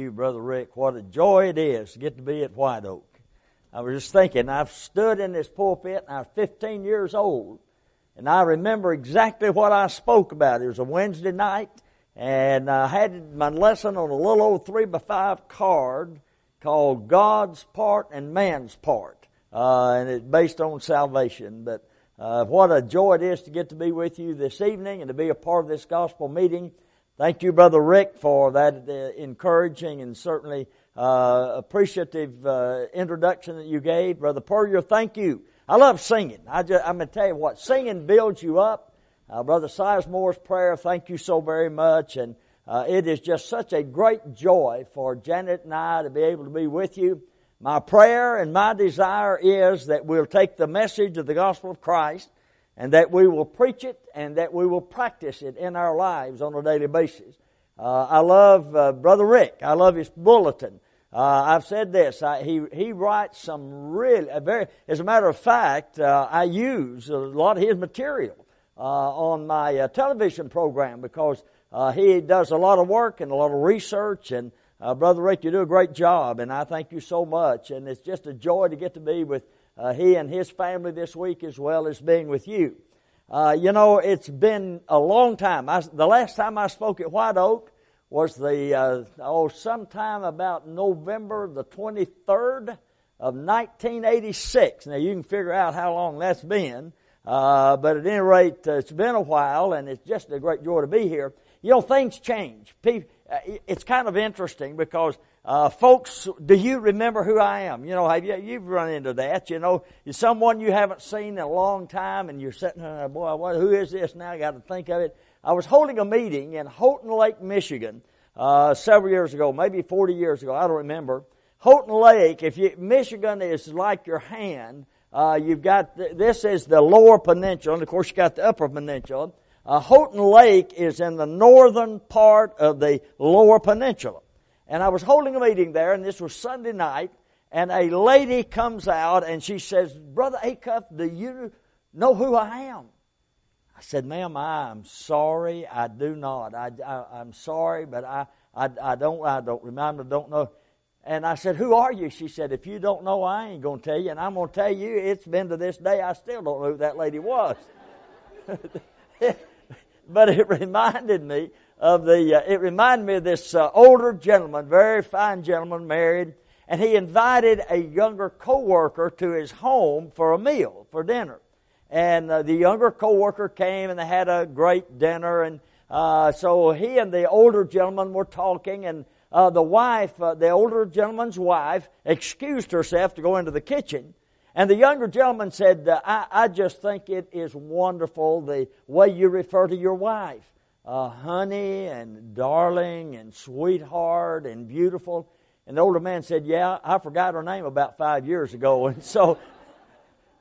you, Brother Rick. What a joy it is to get to be at White Oak. I was just thinking, I've stood in this pulpit and I'm 15 years old, and I remember exactly what I spoke about. It was a Wednesday night, and I had my lesson on a little old 3 by 5 card called God's Part and Man's Part, uh, and it's based on salvation. But uh, what a joy it is to get to be with you this evening and to be a part of this gospel meeting. Thank you, Brother Rick, for that uh, encouraging and certainly uh, appreciative uh, introduction that you gave. Brother Puryear, thank you. I love singing. I just, I'm going to tell you what, singing builds you up. Uh, Brother Sizemore's prayer, thank you so very much. And uh, it is just such a great joy for Janet and I to be able to be with you. My prayer and my desire is that we'll take the message of the gospel of Christ and that we will preach it and that we will practice it in our lives on a daily basis. Uh, I love uh, Brother Rick. I love his bulletin. Uh, I've said this. I, he he writes some really very. As a matter of fact, uh, I use a lot of his material uh, on my uh, television program because he does a lot of work and a lot of research. And Brother Rick, you do a great job, and I thank you so much. And it's just a joy to get to be with uh, he and his family this week as well as being with you. Uh, you know, it's been a long time. I, the last time I spoke at White Oak was the, uh, oh, sometime about November the 23rd of 1986. Now you can figure out how long that's been. Uh, but at any rate, uh, it's been a while and it's just a great joy to be here. You know, things change. People, uh, it's kind of interesting because uh, folks, do you remember who I am? You know, have you, you've run into that. You know, someone you haven't seen in a long time and you're sitting there, boy, what, who is this now? I got to think of it. I was holding a meeting in Houghton Lake, Michigan, uh, several years ago, maybe 40 years ago, I don't remember. Houghton Lake, if you, Michigan is like your hand, uh, you've got, this is the lower peninsula, and of course you got the upper peninsula. Uh, Houghton Lake is in the northern part of the lower peninsula. And I was holding a meeting there, and this was Sunday night, and a lady comes out and she says, Brother Acuff, do you know who I am? I said, Ma'am, I'm sorry, I do not. I, I, am sorry, but I, I, I don't, I don't remember, I don't know. And I said, Who are you? She said, If you don't know, I ain't going to tell you. And I'm going to tell you, it's been to this day, I still don't know who that lady was. but it reminded me of the, uh, it reminded me of this uh, older gentleman, very fine gentleman, married, and he invited a younger coworker to his home for a meal, for dinner. And uh, the younger coworker came and they had a great dinner, and uh, so he and the older gentleman were talking, and uh, the wife, uh, the older gentleman's wife, excused herself to go into the kitchen. And the younger gentleman said, I, I just think it is wonderful the way you refer to your wife uh, honey and darling and sweetheart and beautiful. And the older man said, Yeah, I forgot her name about five years ago. And so,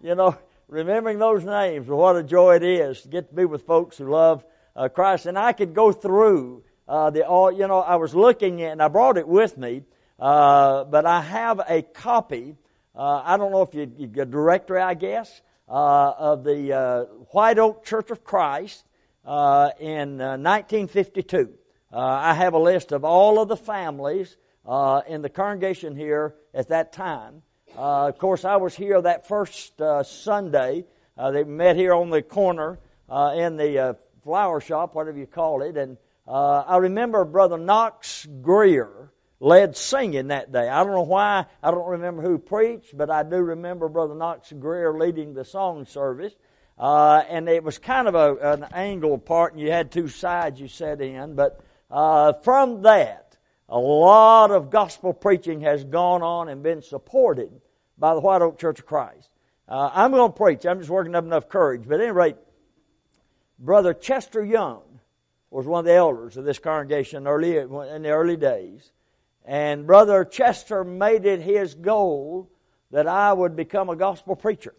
you know, remembering those names, what a joy it is to get to be with folks who love uh, Christ. And I could go through uh, the all, you know, I was looking at, and I brought it with me, uh, but I have a copy. Uh, I don't know if you, you a directory, I guess, uh, of the uh, White Oak Church of Christ uh, in 1952. Uh, uh, I have a list of all of the families uh, in the congregation here at that time. of course, I was here that first Sunday. they met here on the corner in the flower shop, whatever you call it, and I remember Brother Knox Greer led singing that day. I don't know why, I don't remember who preached, but I do remember Brother Knox Greer leading the song service. Uh, and it was kind of a, an angled part, and you had two sides you sat in. But uh, from that, a lot of gospel preaching has gone on and been supported by the White Oak Church of Christ. Uh, I'm going to preach. I'm just working up enough courage. But at any rate, Brother Chester Young was one of the elders of this congregation early in the early days. And Brother Chester made it his goal that I would become a gospel preacher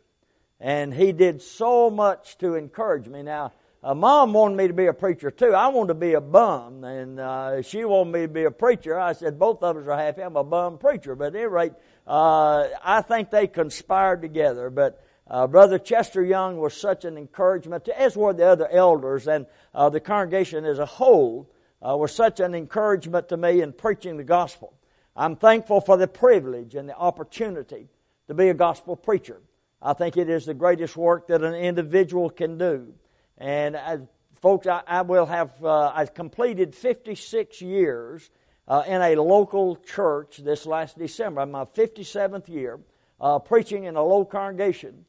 and he did so much to encourage me. Now, uh, mom wanted me to be a preacher too. I wanted to be a bum, and uh, she wanted me to be a preacher. I said both of us are happy. I'm a bum preacher, but at any rate, uh, I think they conspired together. But uh, Brother Chester Young was such an encouragement, to, as were the other elders and uh, the congregation as a whole. was such an encouragement to me in preaching the gospel. I'm thankful for the privilege and the opportunity to be a gospel preacher. I think it is the greatest work that an individual can do. And folks, I, I will have, uh, I've completed 56 years uh, in a local church this last December. I'm my 57th year uh, preaching in a low congregation.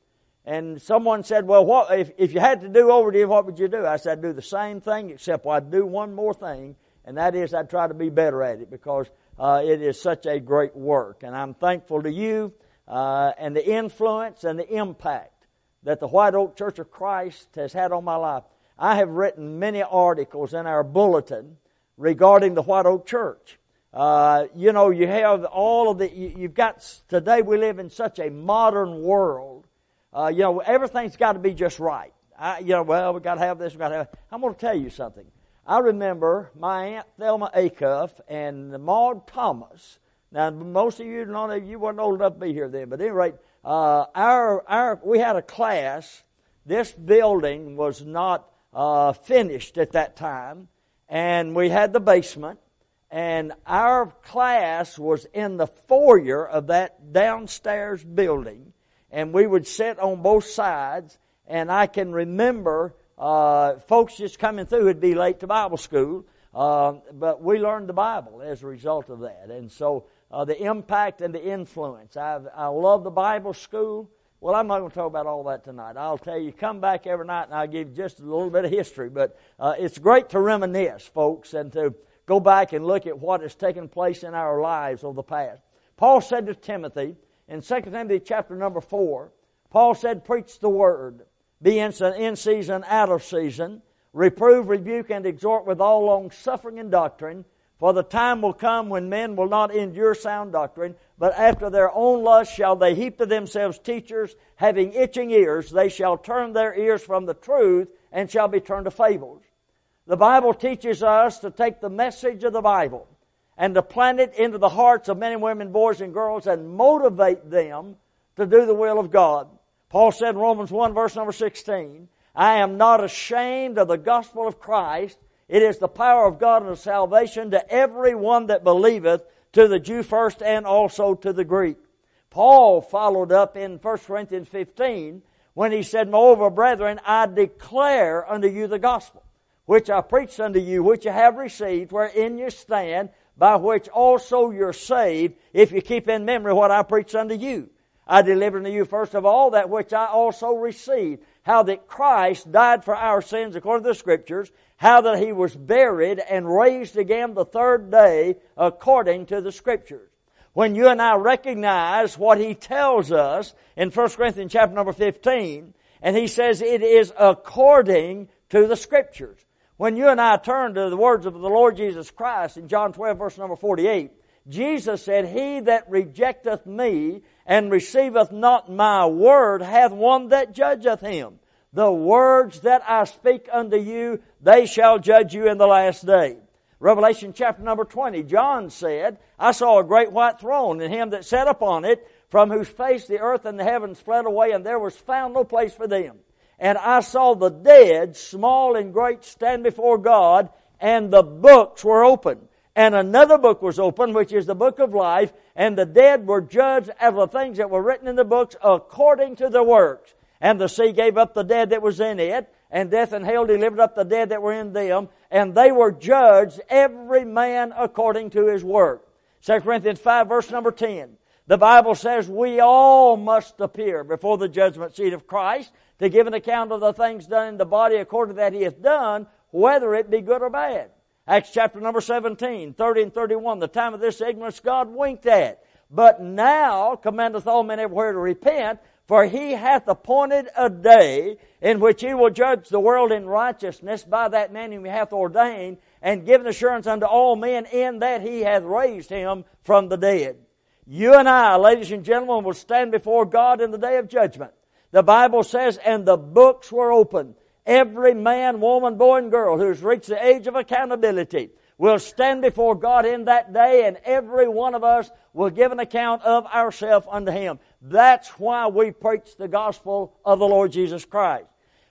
And someone said, Well, what, if, if you had to do over again, what would you do? I said, I'd do the same thing, except well, I'd do one more thing, and that is I'd try to be better at it because uh, it is such a great work. And I'm thankful to you uh, and the influence and the impact that the White Oak Church of Christ has had on my life. I have written many articles in our bulletin regarding the White Oak Church. Uh, you know, you have all of the, you, have got, today we live in such a modern world. Uh, you know, everything's got to be just right. I, you know, well, we got to have this, we got to have. I'm going to tell you something. I remember my aunt Thelma Acuff and Maud Thomas. Now, most of you don't you weren't old enough to be here then, but at any rate, uh, our our we had a class. This building was not uh, finished at that time, and we had the basement and our class was in the foyer of that downstairs building, and we would sit on both sides. And I can remember uh, folks just coming through who'd be late to Bible school, uh, but we learned the Bible as a result of that. And so uh, the impact and the influence. I've, I love the Bible school. Well, I'm not going to talk about all that tonight. I'll tell you, come back every night and I'll give you just a little bit of history. But uh, it's great to reminisce, folks, and to go back and look at what has taken place in our lives over the past. Paul said to Timothy in 2 Timothy chapter number 4, Paul said, Preach the word, be in season, out of season, reprove, rebuke, and exhort with all long suffering and doctrine. For the time will come when men will not endure sound doctrine, but after their own lust shall they heap to themselves teachers, having itching ears. They shall turn their ears from the truth and shall be turned to fables. The Bible teaches us to take the message of the Bible and to plant it into the hearts of men and women, boys and girls, and motivate them to do the will of God. Paul said in Romans 1 verse number 16, I am not ashamed of the gospel of Christ. It is the power of God and unto salvation to every one that believeth, to the Jew first and also to the Greek. Paul followed up in 1 Corinthians 15 when he said, Moreover, brethren, I declare unto you the gospel which I preached unto you, which you have received, wherein you stand, by which also you're saved, if you keep in memory what I preached unto you. I delivered unto you first of all that which I also received, how that Christ died for our sins according to the Scriptures, how that He was buried and raised again the third day according to the Scriptures. When you and I recognize what He tells us in 1 Corinthians chapter number 15, and He says it is according to the Scriptures. When you and I turn to the words of the Lord Jesus Christ in John 12 verse number 48, Jesus said, He that rejecteth me and receiveth not my word hath one that judgeth him. The words that I speak unto you, they shall judge you in the last day. Revelation chapter number 20, John said, I saw a great white throne and him that sat upon it, from whose face the earth and the heavens fled away, and there was found no place for them. And I saw the dead, small and great, stand before God, and the books were open. And another book was open, which is the book of life, and the dead were judged out of the things that were written in the books according to their works. And the sea gave up the dead that was in it, and death and hell delivered up the dead that were in them, and they were judged, every man according to his work. 2 Corinthians 5 verse number 10. The Bible says we all must appear before the judgment seat of Christ to give an account of the things done in the body according to that he hath done, whether it be good or bad. Acts chapter number 17, 30 and 31, the time of this ignorance God winked at. But now commandeth all men everywhere to repent, for he hath appointed a day in which he will judge the world in righteousness by that man whom he hath ordained, and given assurance unto all men in that he hath raised him from the dead. You and I, ladies and gentlemen, will stand before God in the day of judgment. The Bible says, and the books were opened. Every man, woman, boy, and girl who's reached the age of accountability will stand before God in that day, and every one of us will give an account of ourselves unto Him. That's why we preach the gospel of the Lord Jesus Christ.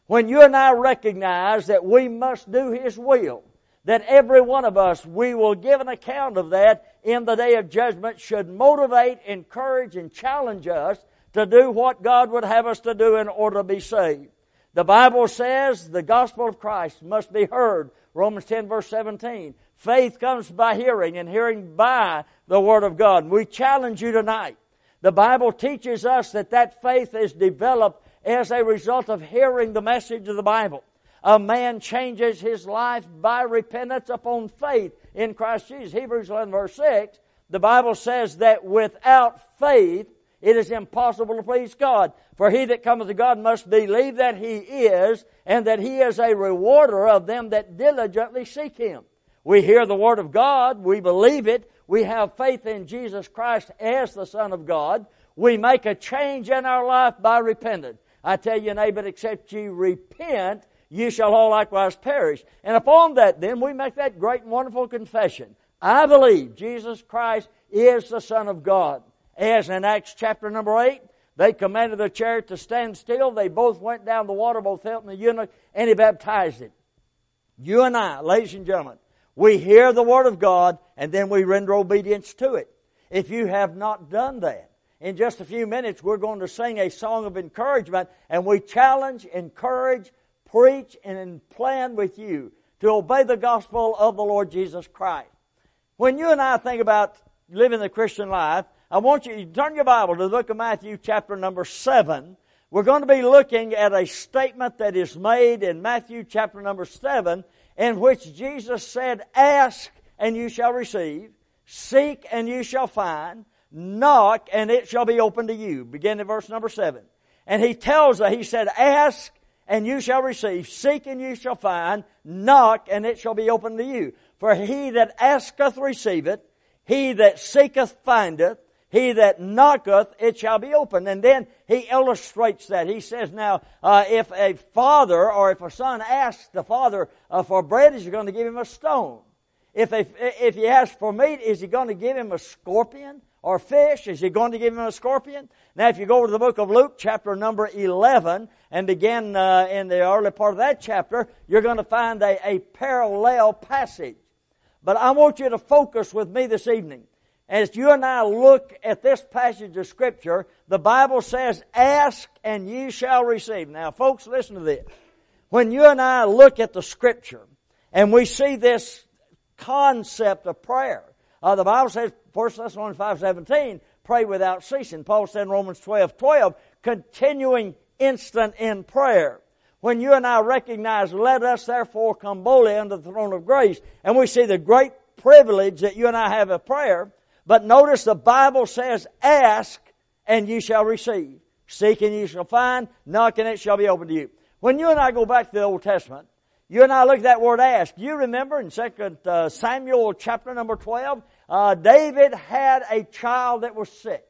When you and I recognize that we must do His will, that every one of us, we will give an account of that in the day of judgment, should motivate, encourage, and challenge us to do what God would have us to do in order to be saved. The Bible says the gospel of Christ must be heard. Romans 10 verse 17. Faith comes by hearing and hearing by the Word of God. We challenge you tonight. The Bible teaches us that that faith is developed as a result of hearing the message of the Bible. A man changes his life by repentance upon faith in Christ Jesus. Hebrews 11 verse 6, the Bible says that without faith, it is impossible to please God. For he that cometh to God must believe that he is, and that he is a rewarder of them that diligently seek him. We hear the word of God, we believe it, we have faith in Jesus Christ as the Son of God. We make a change in our life by repentance. I tell you, neighbor, except ye repent, ye shall all likewise perish. And upon that, then, we make that great and wonderful confession. I believe Jesus Christ is the Son of God as in Acts chapter number 8, they commanded the chariot to stand still. They both went down the water, both Hilton and the eunuch, and he baptized it. You and I, ladies and gentlemen, we hear the Word of God and then we render obedience to it. If you have not done that, in just a few minutes we're going to sing a song of encouragement and we challenge, encourage, preach, and plan with you to obey the gospel of the Lord Jesus Christ. When you and I think about living the Christian life, I want you to turn your Bible to the book of Matthew, chapter number 7. We're going to be looking at a statement that is made in Matthew, chapter number 7, in which Jesus said, Ask and you shall receive, seek and you shall find, knock and it shall be opened to you. Begin in verse number 7. And he tells us, he said, Ask and you shall receive, seek and you shall find, knock and it shall be opened to you. For he that asketh receiveth, he that seeketh findeth, he that knocketh, it shall be opened. And then he illustrates that. He says, now, uh, if a father or if a son asks the father uh, for bread, is he going to give him a stone? If, a, if he asks for meat, is he going to give him a scorpion or fish? Is he going to give him a scorpion? Now, if you go over to the book of Luke, chapter number 11, and begin uh, in the early part of that chapter, you're going to find a, a parallel passage. But I want you to focus with me this evening as you and I look at this passage of Scripture, the Bible says, Ask and ye shall receive. Now, folks, listen to this. When you and I look at the Scripture and we see this concept of prayer, uh, the Bible says, 1 Thessalonians 5 17, pray without ceasing. Paul said in Romans 12 12, continuing instant in prayer. When you and I recognize, let us therefore come boldly unto the throne of grace, and we see the great privilege that you and I have of prayer, but notice the Bible says, ask and you shall receive. Seek and you shall find. Knock and it shall be opened to you. When you and I go back to the Old Testament, you and I look at that word ask. You remember in 2 uh, Samuel chapter number 12, uh, David had a child that was sick.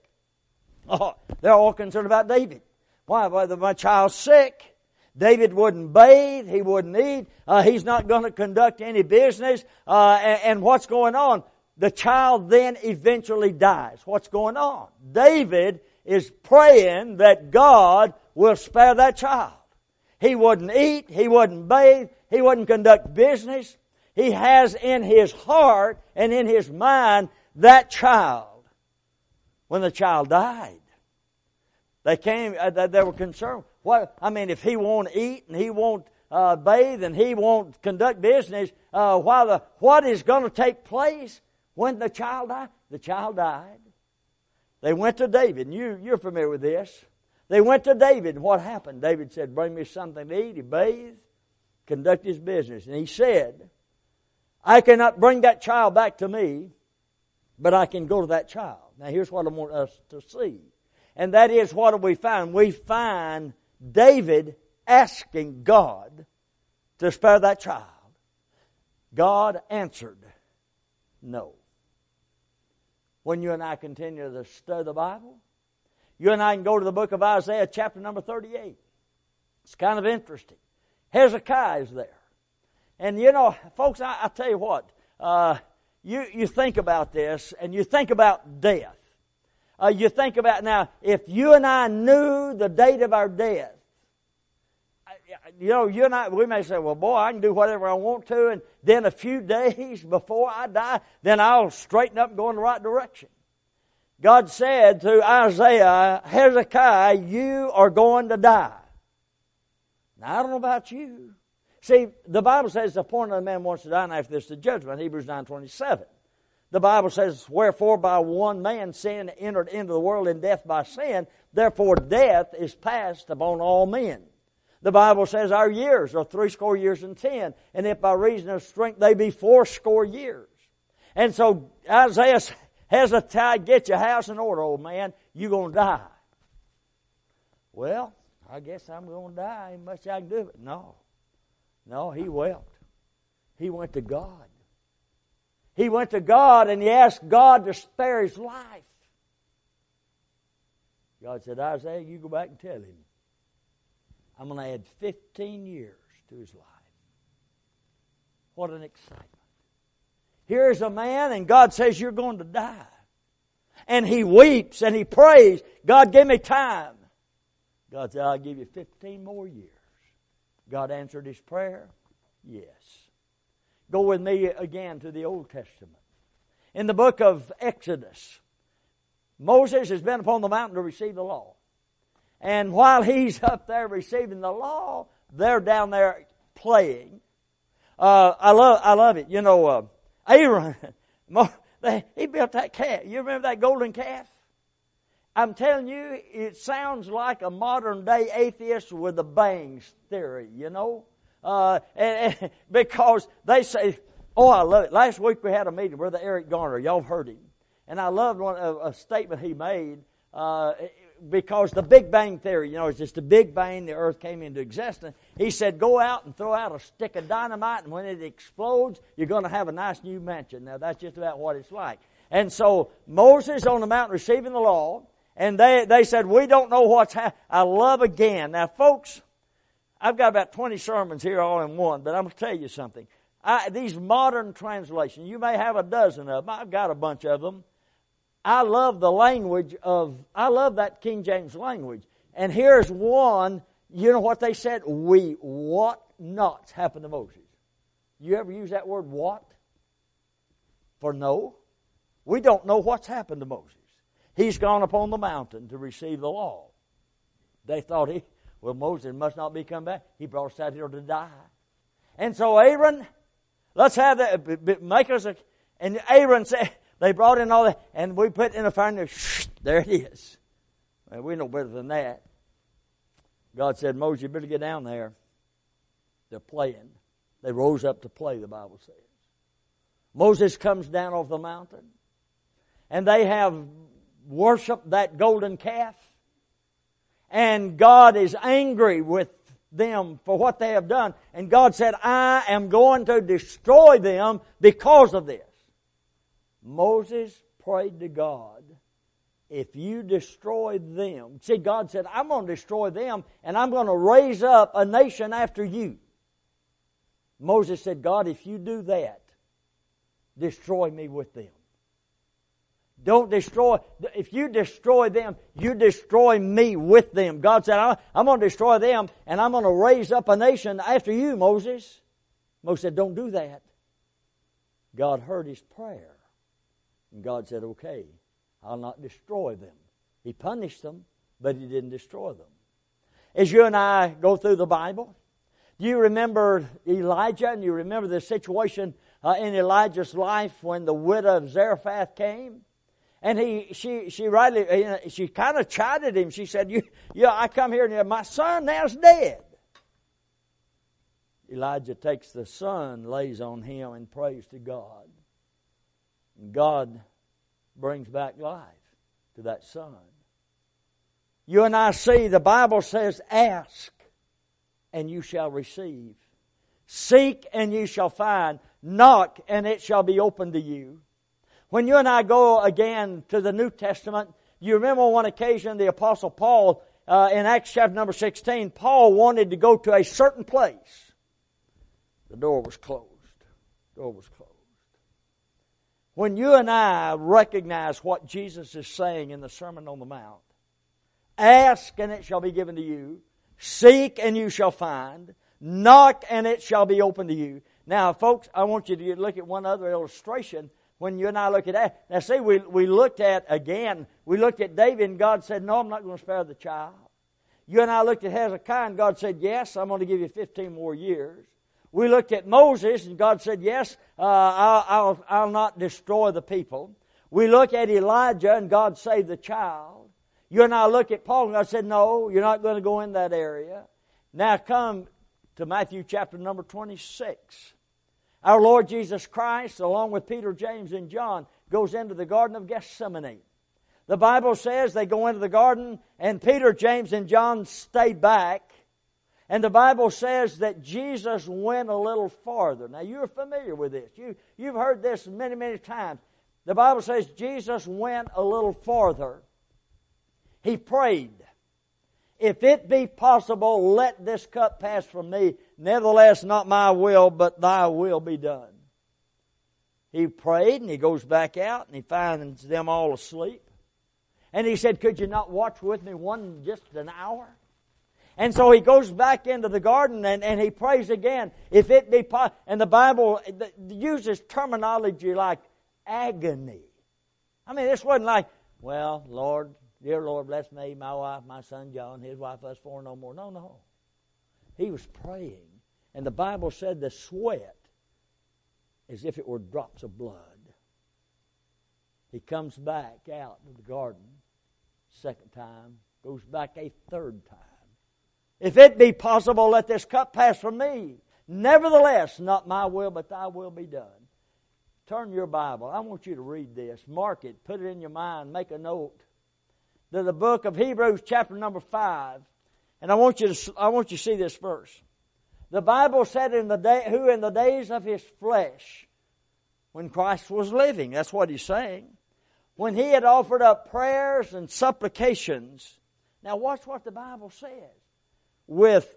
Oh, they're all concerned about David. Why? My child's sick. David wouldn't bathe. He wouldn't eat. Uh, he's not going to conduct any business. Uh, and, and, what's going on? The child then eventually dies. What's going on? David is praying that God will spare that child. He wouldn't eat, he wouldn't bathe, he wouldn't conduct business. He has in his heart and in his mind that child. When the child died, they came, uh, they were concerned. What, I mean, if he won't eat and he won't uh, bathe and he won't conduct business, uh, the, what is going to take place? When the child died, the child died. They went to David, you, you're familiar with this. They went to David, what happened? David said, Bring me something to eat. He bathed, conduct his business. And he said, I cannot bring that child back to me, but I can go to that child. Now, here's what I want us to see. And that is what do we find? We find David asking God to spare that child. God answered, No when you and I continue to study the Bible. You and I can go to the book of Isaiah, chapter number 38. It's kind of interesting. Hezekiah is there. And you know, folks, I, I tell you what, uh, you, you think about this and you think about death. Uh, you think about now, if you and I knew the date of our death, you know, you and I, we may say, well, boy, I can do whatever I want to, and then a few days before I die, then I'll straighten up and go in the right direction. God said through Isaiah, Hezekiah, you are going to die. Now, I don't know about you. See, the Bible says the appointed man wants to die, and after this, the judgment. Hebrews 9 27. The Bible says, Wherefore by one man sin entered into the world, and death by sin. Therefore death is passed upon all men. The Bible says our years are threescore years and ten, and if by reason of strength they be fourscore years. And so Isaiah Hezekiah, get your house in order, old man. You're going to die. Well, I guess I'm going to die. Ain't much I can do. It. no. No, he wept. He went to God. He went to God and he asked God to spare his life. God said, Isaiah, you go back and tell him. I'm going to add 15 years to his life. What an excitement. Here's a man, and God says, You're going to die. And he weeps and he prays, God, give me time. God said, I'll give you 15 more years. God answered his prayer? Yes. Go with me again to the Old Testament. In the book of Exodus, Moses has been upon the mountain to receive the law. And while he's up there receiving the law, they're down there playing. Uh, I love, I love it. You know, uh, Aaron, he built that calf. You remember that golden calf? I'm telling you, it sounds like a modern day atheist with the bangs theory, you know? Uh, and, and, because they say, oh, I love it. Last week we had a meeting, Brother Eric Garner. Y'all heard him. And I loved one, a, a statement he made. Uh, because the Big Bang Theory, you know, it's just a Big Bang, the earth came into existence. He said, go out and throw out a stick of dynamite, and when it explodes, you're going to have a nice new mansion. Now, that's just about what it's like. And so, Moses on the mountain receiving the law, and they, they said, we don't know what's happening. I love again. Now, folks, I've got about 20 sermons here all in one, but I'm going to tell you something. I, these modern translations, you may have a dozen of them. I've got a bunch of them. I love the language of, I love that King James language. And here's one, you know what they said? We what not happened to Moses. You ever use that word what? For no? We don't know what's happened to Moses. He's gone upon the mountain to receive the law. They thought he, well, Moses must not be come back. He brought us out here to die. And so Aaron, let's have that, make us a, and Aaron said, they brought in all that, and we put in a fire, there it is. We know better than that. God said, Moses, you better get down there. They're playing. They rose up to play, the Bible says. Moses comes down off the mountain, and they have worshiped that golden calf. And God is angry with them for what they have done. And God said, I am going to destroy them because of this. Moses prayed to God, if you destroy them, see, God said, I'm going to destroy them and I'm going to raise up a nation after you. Moses said, God, if you do that, destroy me with them. Don't destroy, if you destroy them, you destroy me with them. God said, I'm going to destroy them and I'm going to raise up a nation after you, Moses. Moses said, Don't do that. God heard his prayer. And God said, okay, I'll not destroy them. He punished them, but He didn't destroy them. As you and I go through the Bible, do you remember Elijah and you remember the situation uh, in Elijah's life when the widow of Zarephath came? And he, she, she rightly, you know, she kind of chided him. She said, "You, I come here and my son now's dead." Elijah takes the son, lays on him, and prays to God. God brings back life to that son. You and I see the Bible says, Ask and you shall receive. Seek and you shall find. Knock and it shall be opened to you. When you and I go again to the New Testament, you remember on one occasion the Apostle Paul uh, in Acts chapter number 16, Paul wanted to go to a certain place. The door was closed. The door was closed. When you and I recognize what Jesus is saying in the Sermon on the Mount, ask and it shall be given to you, Seek and you shall find. Knock and it shall be opened to you. Now, folks, I want you to look at one other illustration when you and I look at that. Now, see, we, we looked at, again, we looked at David and God said, No, I'm not going to spare the child. You and I looked at Hezekiah and God said, Yes, I'm going to give you 15 more years. We looked at Moses and God said, Yes, uh, I'll, I'll, I'll not destroy the people. We look at Elijah and God saved the child. You and I look at Paul and God said, No, you're not going to go in that area. Now come to Matthew chapter number 26. Our Lord Jesus Christ, along with Peter, James, and John, goes into the Garden of Gethsemane. The Bible says they go into the garden, and Peter, James, and John stay back. And the Bible says that Jesus went a little farther. Now, you're familiar with this. You, you've heard this many, many times. The Bible says Jesus went a little farther. He prayed. If it be possible, let this cup pass from me. Nevertheless, not my will, but thy will be done. He prayed and he goes back out and he finds them all asleep. And he said, Could you not watch with me one, just an hour? And so he goes back into the garden and, and he prays again. If it be and the Bible uses terminology like agony. I mean, this wasn't like, well, Lord, dear Lord, bless me, my wife, my son John, his wife, us four no more. No, no. He was praying. And the Bible said the sweat as if it were drops of blood. He comes back out of the garden second time, goes back a third time. If it be possible, let this cup pass from me. Nevertheless, not my will, but thy will be done. Turn your Bible. I want you to read this. Mark it. Put it in your mind. Make a note. To the book of Hebrews, chapter number 5. And I want you to, I want you to see this verse. The Bible said in the day, who in the days of his flesh, when Christ was living, that's what he's saying, when he had offered up prayers and supplications. Now watch what the Bible says. With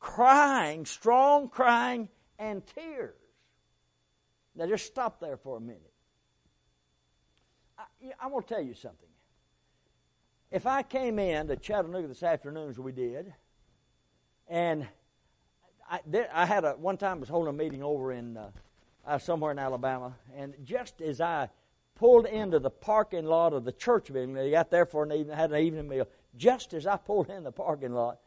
crying, strong crying and tears. Now just stop there for a minute. I, I want to tell you something. If I came in to Chattanooga this afternoon, as we did, and I, I had a one time I was holding a meeting over in uh, uh, somewhere in Alabama, and just as I pulled into the parking lot of the church building, they got there for an evening, had an evening meal. Just as I pulled in the parking lot,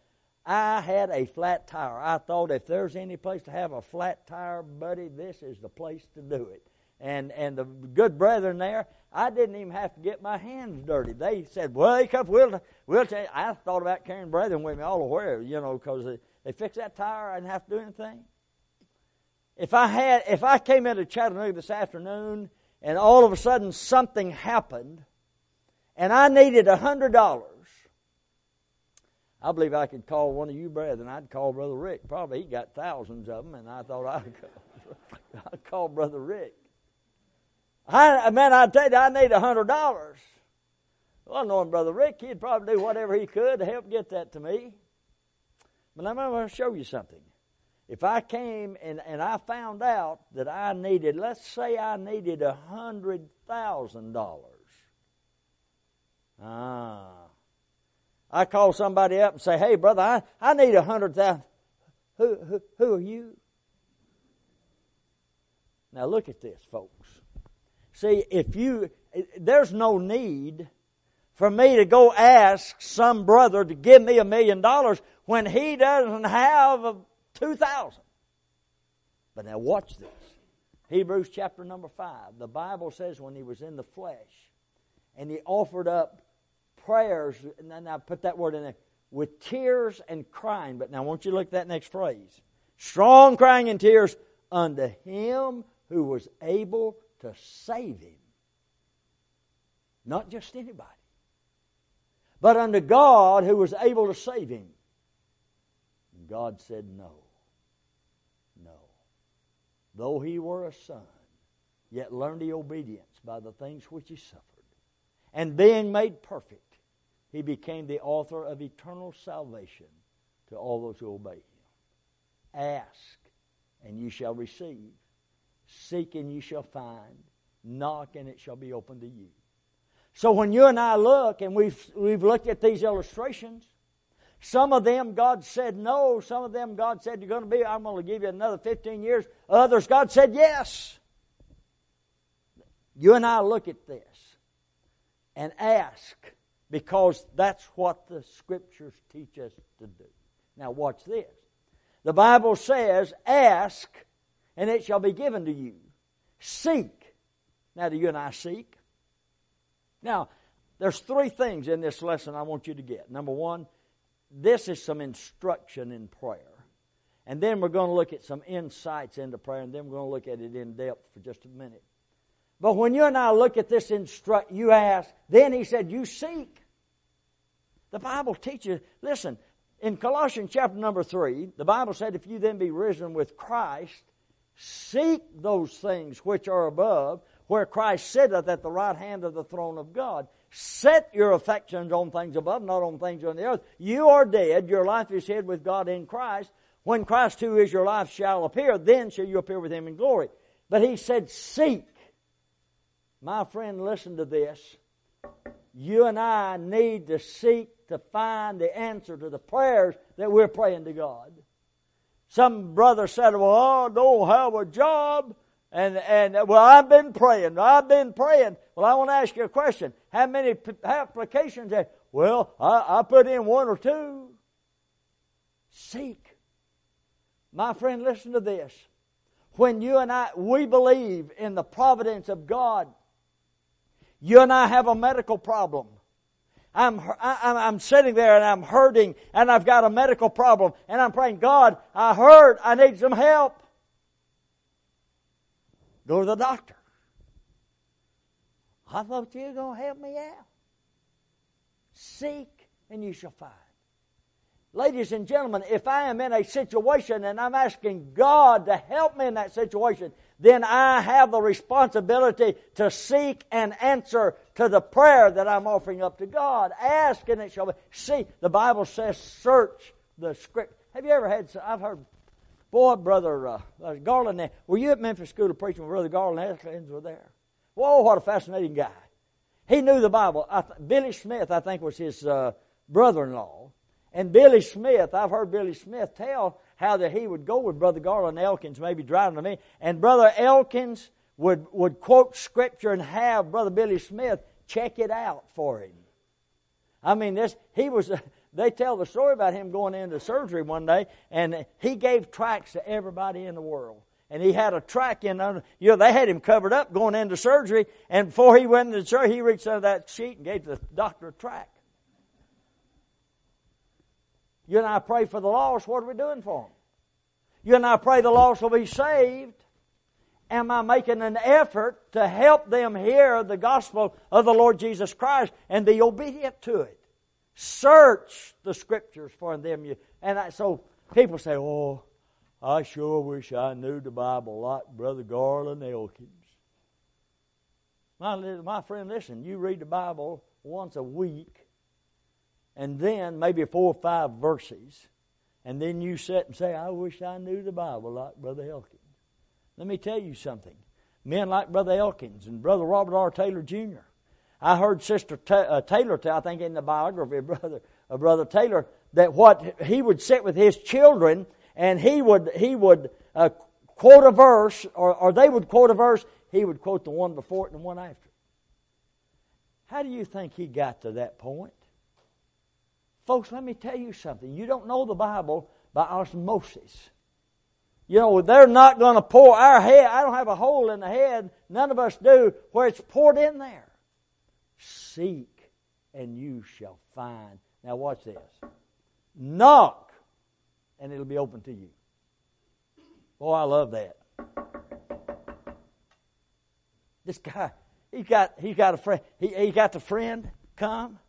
I had a flat tire. I thought if there's any place to have a flat tire, buddy, this is the place to do it. And and the good brethren there, I didn't even have to get my hands dirty. They said, "Well, come, we'll we'll." You. I thought about carrying brethren with me all the way, you know, because they, they fixed that tire. I didn't have to do anything. If I had, if I came into Chattanooga this afternoon and all of a sudden something happened, and I needed a hundred dollars I believe I could call one of you brethren. I'd call Brother Rick. Probably he got thousands of them, and I thought I'd call, I'd call Brother Rick. I, man, I tell you, I need a hundred dollars. Well, knowing Brother Rick, he'd probably do whatever he could to help get that to me. But I'm going to show you something. If I came and, and I found out that I needed, let's say I needed a hundred thousand dollars. Ah, I call somebody up and say, hey, brother, I, I need a hundred thousand. Who, who, who are you? Now look at this, folks. See, if you, there's no need for me to go ask some brother to give me a million dollars when he doesn't have two thousand. But now watch this. Hebrews chapter number five. The Bible says when he was in the flesh and he offered up prayers, and I put that word in there, with tears and crying. But now I want you to look at that next phrase. Strong crying and tears unto him who was able to save him. Not just anybody, but unto God who was able to save him. God said, No. No. Though he were a son, yet learned he obedience by the things which he suffered. And being made perfect, he became the author of eternal salvation to all those who obey him. Ask, and you shall receive. Seek, and you shall find. Knock, and it shall be opened to you. So when you and I look, and we've, we've looked at these illustrations, Some of them God said no. Some of them God said you're going to be, I'm going to give you another 15 years. Others God said yes. You and I look at this and ask because that's what the scriptures teach us to do. Now, watch this. The Bible says, Ask, and it shall be given to you. Seek. Now, do you and I seek? Now, there's three things in this lesson I want you to get. Number one, this is some instruction in prayer. And then we're going to look at some insights into prayer, and then we're going to look at it in depth for just a minute. But when you and I look at this instruct, you ask, then he said, you seek. The Bible teaches, listen, in Colossians chapter number 3, the Bible said, if you then be risen with Christ, seek those things which are above, where Christ sitteth at the right hand of the throne of God. Set your affections on things above, not on things on the earth. You are dead. Your life is hid with God in Christ. When Christ, who is your life, shall appear, then shall you appear with him in glory. But he said, Seek. My friend, listen to this. You and I need to seek to find the answer to the prayers that we're praying to God. Some brother said, Well, I don't have a job. And, and well, I've been praying. I've been praying. Well, I want to ask you a question. How many applications? Have, well, I, I put in one or two. Seek. My friend, listen to this. When you and I, we believe in the providence of God, you and I have a medical problem. I'm, I'm, I'm sitting there and I'm hurting and I've got a medical problem and I'm praying, God, I hurt. I need some help. Go to the doctor. I thought you were going to help me out. Seek and you shall find. Ladies and gentlemen, if I am in a situation and I'm asking God to help me in that situation, then I have the responsibility to seek an answer to the prayer that I'm offering up to God. Ask and it shall be. See, the Bible says, search the script. Have you ever had, I've heard Boy, Brother uh, uh, Garland, were you at Memphis School of Preaching when Brother Garland Elkins were there? Whoa, what a fascinating guy. He knew the Bible. Th- Billy Smith, I think, was his uh, brother in law. And Billy Smith, I've heard Billy Smith tell how that he would go with Brother Garland Elkins, maybe driving to me, and Brother Elkins would, would quote Scripture and have Brother Billy Smith check it out for him. I mean, this he was they tell the story about him going into surgery one day, and he gave tracts to everybody in the world. And he had a tract in, uh, you know, they had him covered up going into surgery, and before he went into surgery, he reached under that sheet and gave the doctor a tract. You and I pray for the lost, what are we doing for them? You and I pray the lost will be saved. Am I making an effort to help them hear the gospel of the Lord Jesus Christ and be obedient to it? Search the scriptures for them. And so people say, oh, I sure wish I knew the Bible like Brother Garland Elkins. My, my friend, listen, you read the Bible once a week, and then maybe four or five verses, and then you sit and say, I wish I knew the Bible like Brother Elkins. Let me tell you something. Men like Brother Elkins and Brother Robert R. Taylor Jr., I heard Sister Ta- uh, Taylor tell, I think in the biography of Brother, of Brother Taylor, that what he would sit with his children and he would, he would uh, quote a verse, or, or they would quote a verse, he would quote the one before it and the one after it. How do you think he got to that point? Folks, let me tell you something. You don't know the Bible by osmosis. You know, they're not going to pour our head. I don't have a hole in the head. None of us do where it's poured in there. Seek and you shall find. Now, watch this. Knock and it'll be open to you. Boy, I love that. This guy, he got he got a friend. He, he got the friend come,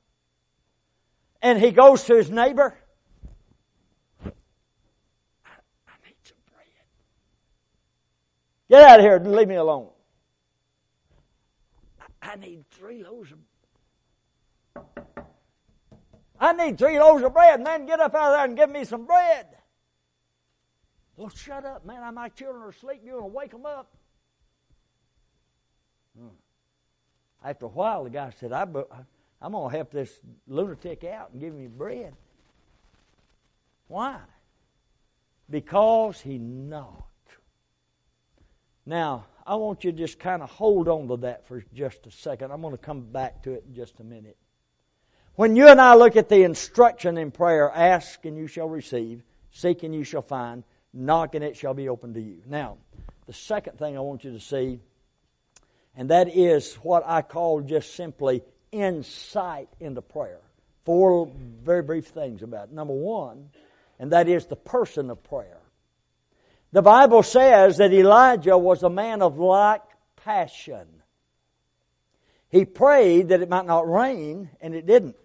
and he goes to his neighbor. I, I need some bread. Get out of here and leave me alone. I need three loaves of I need three loaves of bread, man. Get up out of there and give me some bread. Well, shut up, man. My children are asleep. You're going to wake them up. Hmm. After a while, the guy said, I, am going to help this lunatic out and give him bread. Why? Because he knocked. Now, I want you to just kind of hold on to that for just a second. I'm going to come back to it in just a minute. When you and I look at the instruction in prayer, ask and you shall receive, seek and you shall find, knock and it shall be opened to you. Now, the second thing I want you to see, and that is what I call just simply insight into prayer. Four very brief things about it. Number one, and that is the person of prayer. The Bible says that Elijah was a man of like passion. He prayed that it might not rain, and it didn't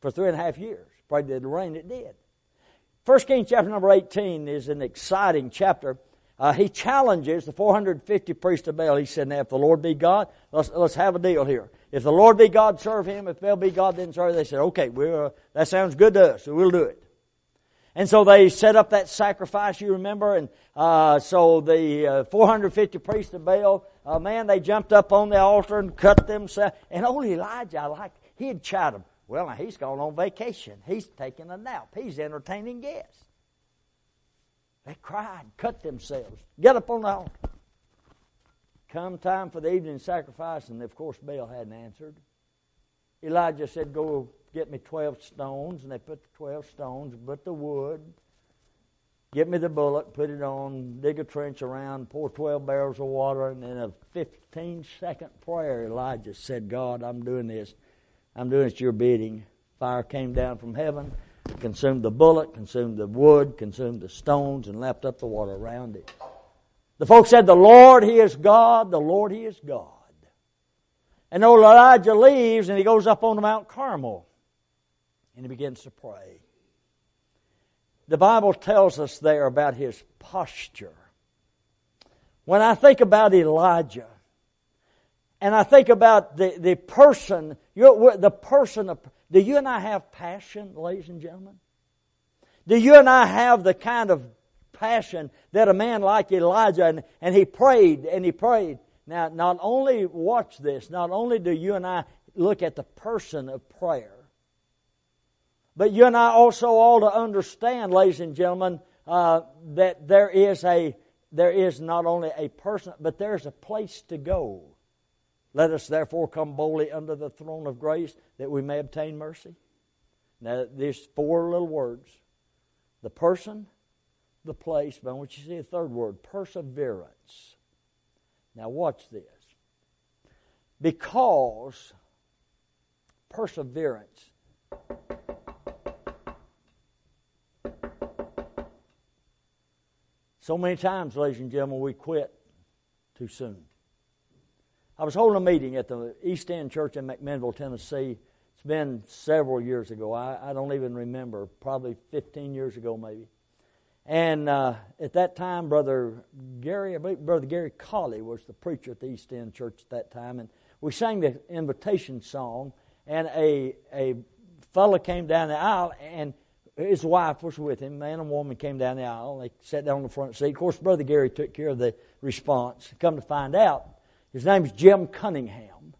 for three and a half years. Prayed that it rain, it did. First Kings chapter number 18 is an exciting chapter. Uh, he challenges the 450 priests of Baal. He said, Now, if the Lord be God, let's, let's have a deal here. If the Lord be God, serve him. If Baal be God, then serve. They said, Okay, uh, that sounds good to us, so we'll do it. And so they set up that sacrifice, you remember, and uh, so the uh, 450 priests of Baal, uh, man, they jumped up on the altar and cut themselves. And old Elijah, I like, he'd chide them. Well, now he's gone on vacation. He's taking a nap. He's entertaining guests. They cried, cut themselves, get up on the altar. Come time for the evening sacrifice, and of course Baal hadn't answered. Elijah said, Go get me 12 stones, and they put the 12 stones, put the wood, get me the bullock, put it on, dig a trench around, pour 12 barrels of water, and in a 15 second prayer, Elijah said, God, I'm doing this. I'm doing it your bidding. Fire came down from heaven, consumed the bullock, consumed the wood, consumed the stones, and lapped up the water around it. The folks said, The Lord, He is God, the Lord, He is God. And old Elijah leaves and he goes up on Mount Carmel and he begins to pray. The Bible tells us there about his posture. When I think about Elijah, and I think about the, the person, the person of, do you and I have passion, ladies and gentlemen? Do you and I have the kind of passion that a man like Elijah, and, and he prayed and he prayed. Now, not only watch this, not only do you and I look at the person of prayer, but you and I also ought to understand, ladies and gentlemen, uh, that there is a there is not only a person, but there's a place to go. Let us therefore come boldly under the throne of grace that we may obtain mercy. Now, there's four little words: the person, the place. But I want you to see a third word: perseverance. Now, watch this. Because perseverance So many times, ladies and gentlemen, we quit too soon. I was holding a meeting at the East End Church in McMinnville, Tennessee. It's been several years ago. I, I don't even remember, probably 15 years ago, maybe. And uh, at that time, Brother Gary, I believe Brother Gary Colley was the preacher at the East End Church at that time. And we sang the invitation song, and a, a fellow came down the aisle, and his wife was with him. Man and woman came down the aisle. They sat down on the front seat. Of course, Brother Gary took care of the response. Come to find out, his name is Jim Cunningham.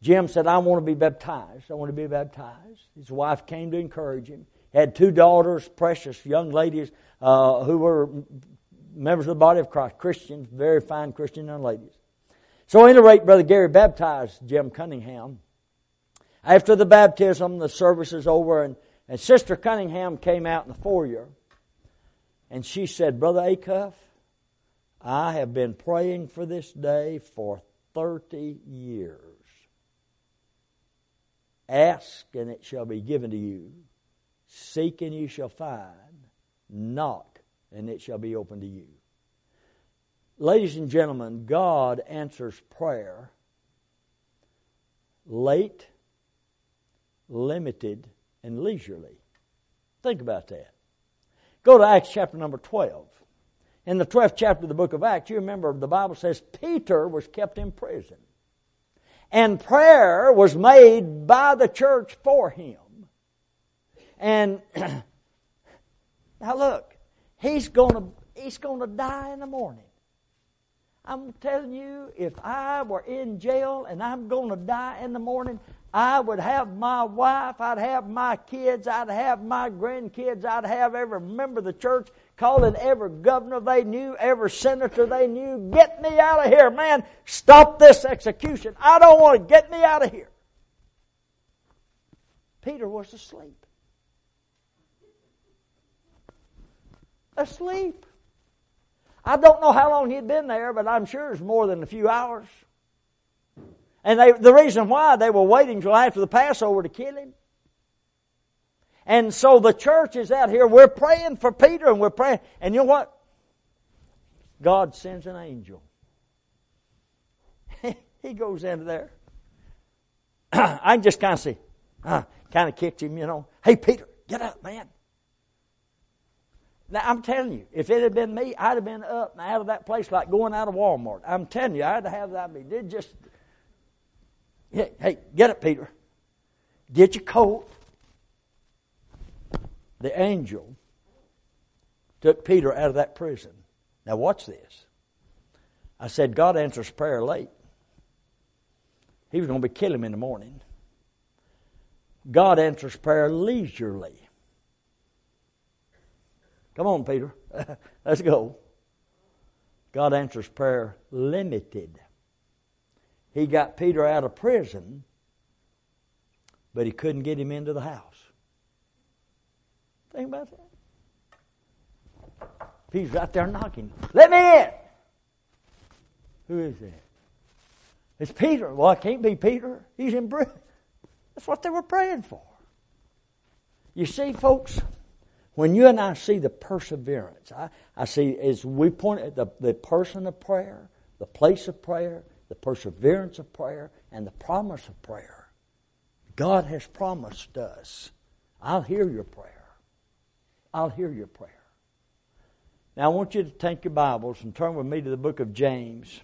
Jim said, I want to be baptized. I want to be baptized. His wife came to encourage him. He had two daughters, precious young ladies, uh, who were members of the body of Christ, Christians, very fine Christian young ladies. So, at any rate, Brother Gary baptized Jim Cunningham. After the baptism, the service is over, and and Sister Cunningham came out in the foyer and she said, Brother Acuff, I have been praying for this day for 30 years. Ask and it shall be given to you. Seek and you shall find. Knock and it shall be opened to you. Ladies and gentlemen, God answers prayer late, limited, and leisurely. Think about that. Go to Acts chapter number 12. In the 12th chapter of the book of Acts, you remember the Bible says Peter was kept in prison. And prayer was made by the church for him. And now look, he's gonna he's gonna die in the morning. I'm telling you, if I were in jail and I'm gonna die in the morning, I would have my wife, I'd have my kids, I'd have my grandkids, I'd have every member of the church calling every governor they knew, every senator they knew, get me out of here, man. Stop this execution. I don't want to get me out of here. Peter was asleep. Asleep. I don't know how long he'd been there, but I'm sure it's more than a few hours. And they, the reason why they were waiting until after the Passover to kill him. And so the church is out here. We're praying for Peter and we're praying. And you know what? God sends an angel. he goes into there. I just kind of see, uh, kind of kicked him, you know. Hey, Peter, get up, man. Now, I'm telling you, if it had been me, I'd have been up and out of that place like going out of Walmart. I'm telling you, I'd have that. I did just Hey, hey, get it, Peter. Get your coat. The angel took Peter out of that prison. Now, watch this. I said, God answers prayer late. He was going to be killing him in the morning. God answers prayer leisurely. Come on, Peter. Let's go. God answers prayer limited. He got Peter out of prison, but he couldn't get him into the house. Think about that. Peter's out there knocking. Let me in! Who is that? It's Peter. Well, it can't be Peter. He's in prison. That's what they were praying for. You see, folks, when you and I see the perseverance, I, I see as we point at the, the person of prayer, the place of prayer, the perseverance of prayer, and the promise of prayer. God has promised us, I'll hear your prayer. I'll hear your prayer. Now, I want you to take your Bibles and turn with me to the book of James,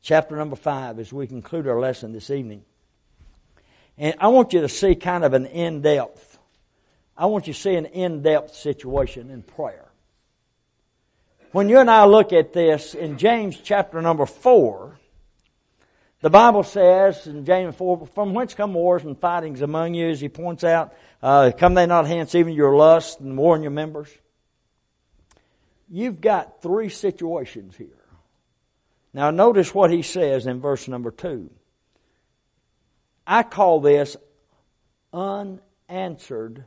chapter number 5, as we conclude our lesson this evening. And I want you to see kind of an in depth, I want you to see an in depth situation in prayer. When you and I look at this in James chapter number 4, the Bible says in James 4, from whence come wars and fightings among you, as he points out, uh, come they not hence even your lust and war in your members? You've got three situations here. Now notice what he says in verse number 2. I call this unanswered,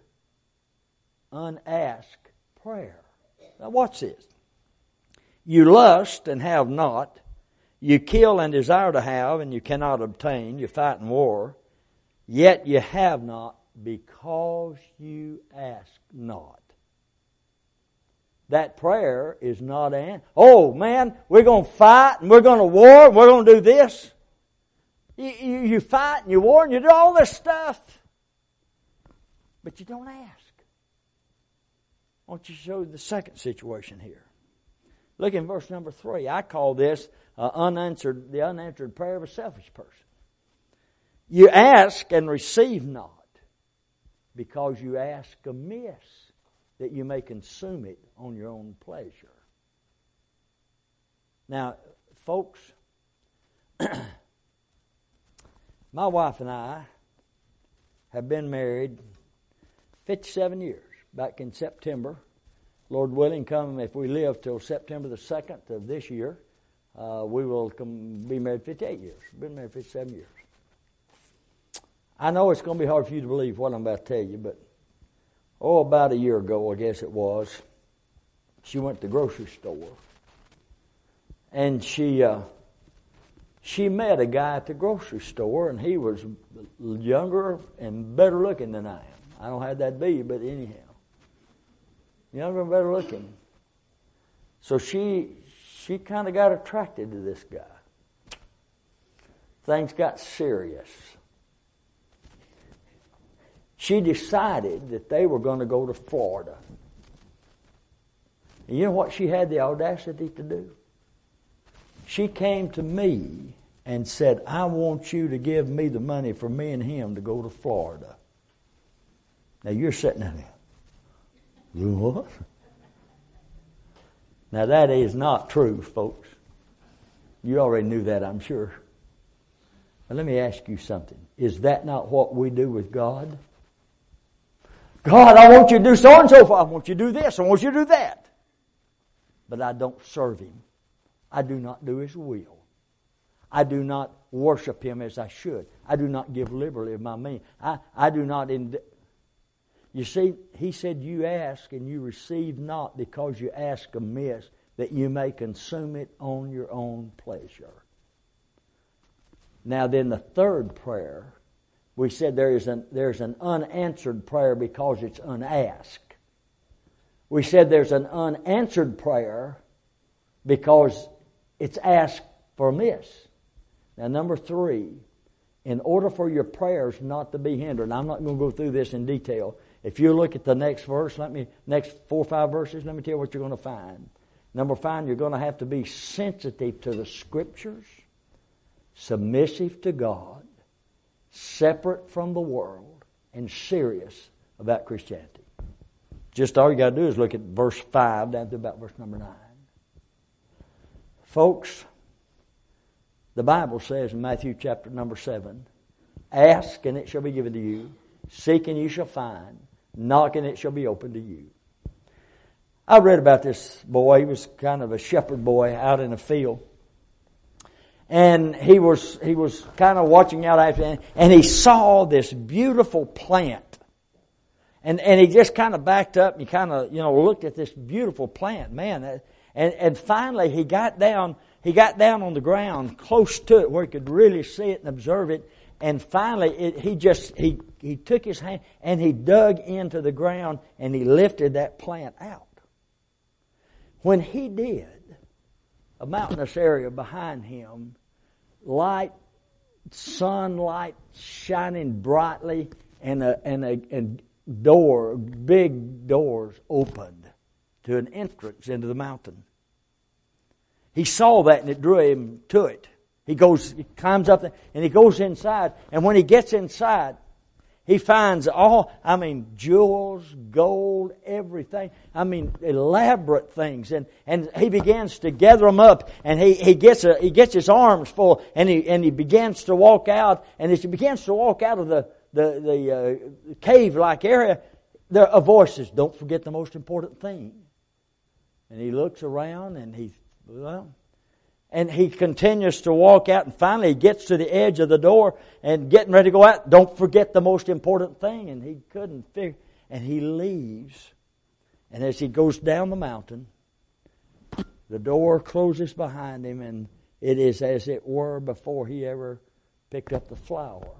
unasked prayer. Now watch this. You lust and have not you kill and desire to have, and you cannot obtain. You fight in war, yet you have not because you ask not. That prayer is not an. Oh man, we're going to fight and we're going to war. And we're going to do this. You, you, you fight and you war and you do all this stuff, but you don't ask. I want you to show the second situation here. Look in verse number three. I call this uh, unanswered, the unanswered prayer of a selfish person. You ask and receive not because you ask amiss that you may consume it on your own pleasure. Now, folks, my wife and I have been married 57 years, back in September. Lord willing, come if we live till September the 2nd of this year uh, we will come, be married 58 years. We've Been married 57 years. I know it's going to be hard for you to believe what I'm about to tell you, but oh, about a year ago, I guess it was, she went to the grocery store, and she uh, she met a guy at the grocery store, and he was younger and better looking than I am. I don't have that be, but anyhow, younger and better looking. So she she kind of got attracted to this guy. Things got serious. She decided that they were going to go to Florida. And you know what she had the audacity to do? She came to me and said, I want you to give me the money for me and him to go to Florida. Now you're sitting there. What? Now, that is not true, folks. You already knew that, I'm sure. let me ask you something. Is that not what we do with God? God, I want you to do so and so. I want you to do this. I want you to do that. But I don't serve Him. I do not do His will. I do not worship Him as I should. I do not give liberally of my means. I, I do not. Ind- you see, He said, You ask and you receive not because you ask amiss, that you may consume it on your own pleasure. Now, then, the third prayer, we said there is an, there's an unanswered prayer because it's unasked. We said there's an unanswered prayer because it's asked for amiss. Now, number three, in order for your prayers not to be hindered, I'm not going to go through this in detail. If you look at the next verse, let me next four or five verses, let me tell you what you're going to find. Number five, you're going to have to be sensitive to the scriptures submissive to God, separate from the world, and serious about Christianity. Just all you got to do is look at verse 5 down to about verse number 9. Folks, the Bible says in Matthew chapter number 7 Ask and it shall be given to you, seek and you shall find, knock and it shall be opened to you. I read about this boy. He was kind of a shepherd boy out in a field and he was he was kind of watching out after and he saw this beautiful plant and and he just kind of backed up and he kind of you know looked at this beautiful plant man and and finally he got down he got down on the ground close to it where he could really see it and observe it and finally it, he just he he took his hand and he dug into the ground and he lifted that plant out when he did a mountainous area behind him light, sunlight shining brightly, and a, and a and door, big doors opened to an entrance into the mountain. He saw that and it drew him to it. He goes, he climbs up and he goes inside. And when he gets inside, he finds all, I mean, jewels, gold, everything. I mean, elaborate things. And, and he begins to gather them up and he, he gets a, he gets his arms full and he, and he begins to walk out. And as he begins to walk out of the, the, the uh, cave-like area, there are voices, don't forget the most important thing. And he looks around and he, well, and he continues to walk out and finally he gets to the edge of the door and getting ready to go out. Don't forget the most important thing. And he couldn't figure, and he leaves. And as he goes down the mountain, the door closes behind him and it is as it were before he ever picked up the flower.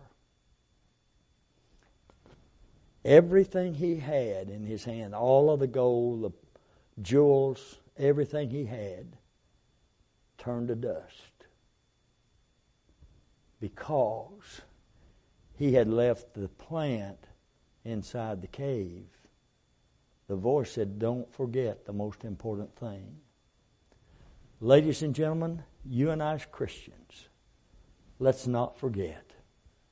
Everything he had in his hand, all of the gold, the jewels, everything he had, turned to dust because he had left the plant inside the cave. The voice said, Don't forget the most important thing. Ladies and gentlemen, you and I as Christians, let's not forget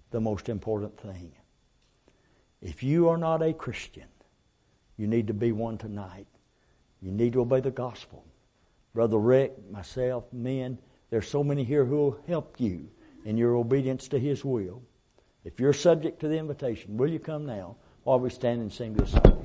the most important thing. If you are not a Christian, you need to be one tonight. You need to obey the gospel. Brother Rick, myself, men, there's so many here who will help you in your obedience to His will. If you're subject to the invitation, will you come now while we stand and sing this song?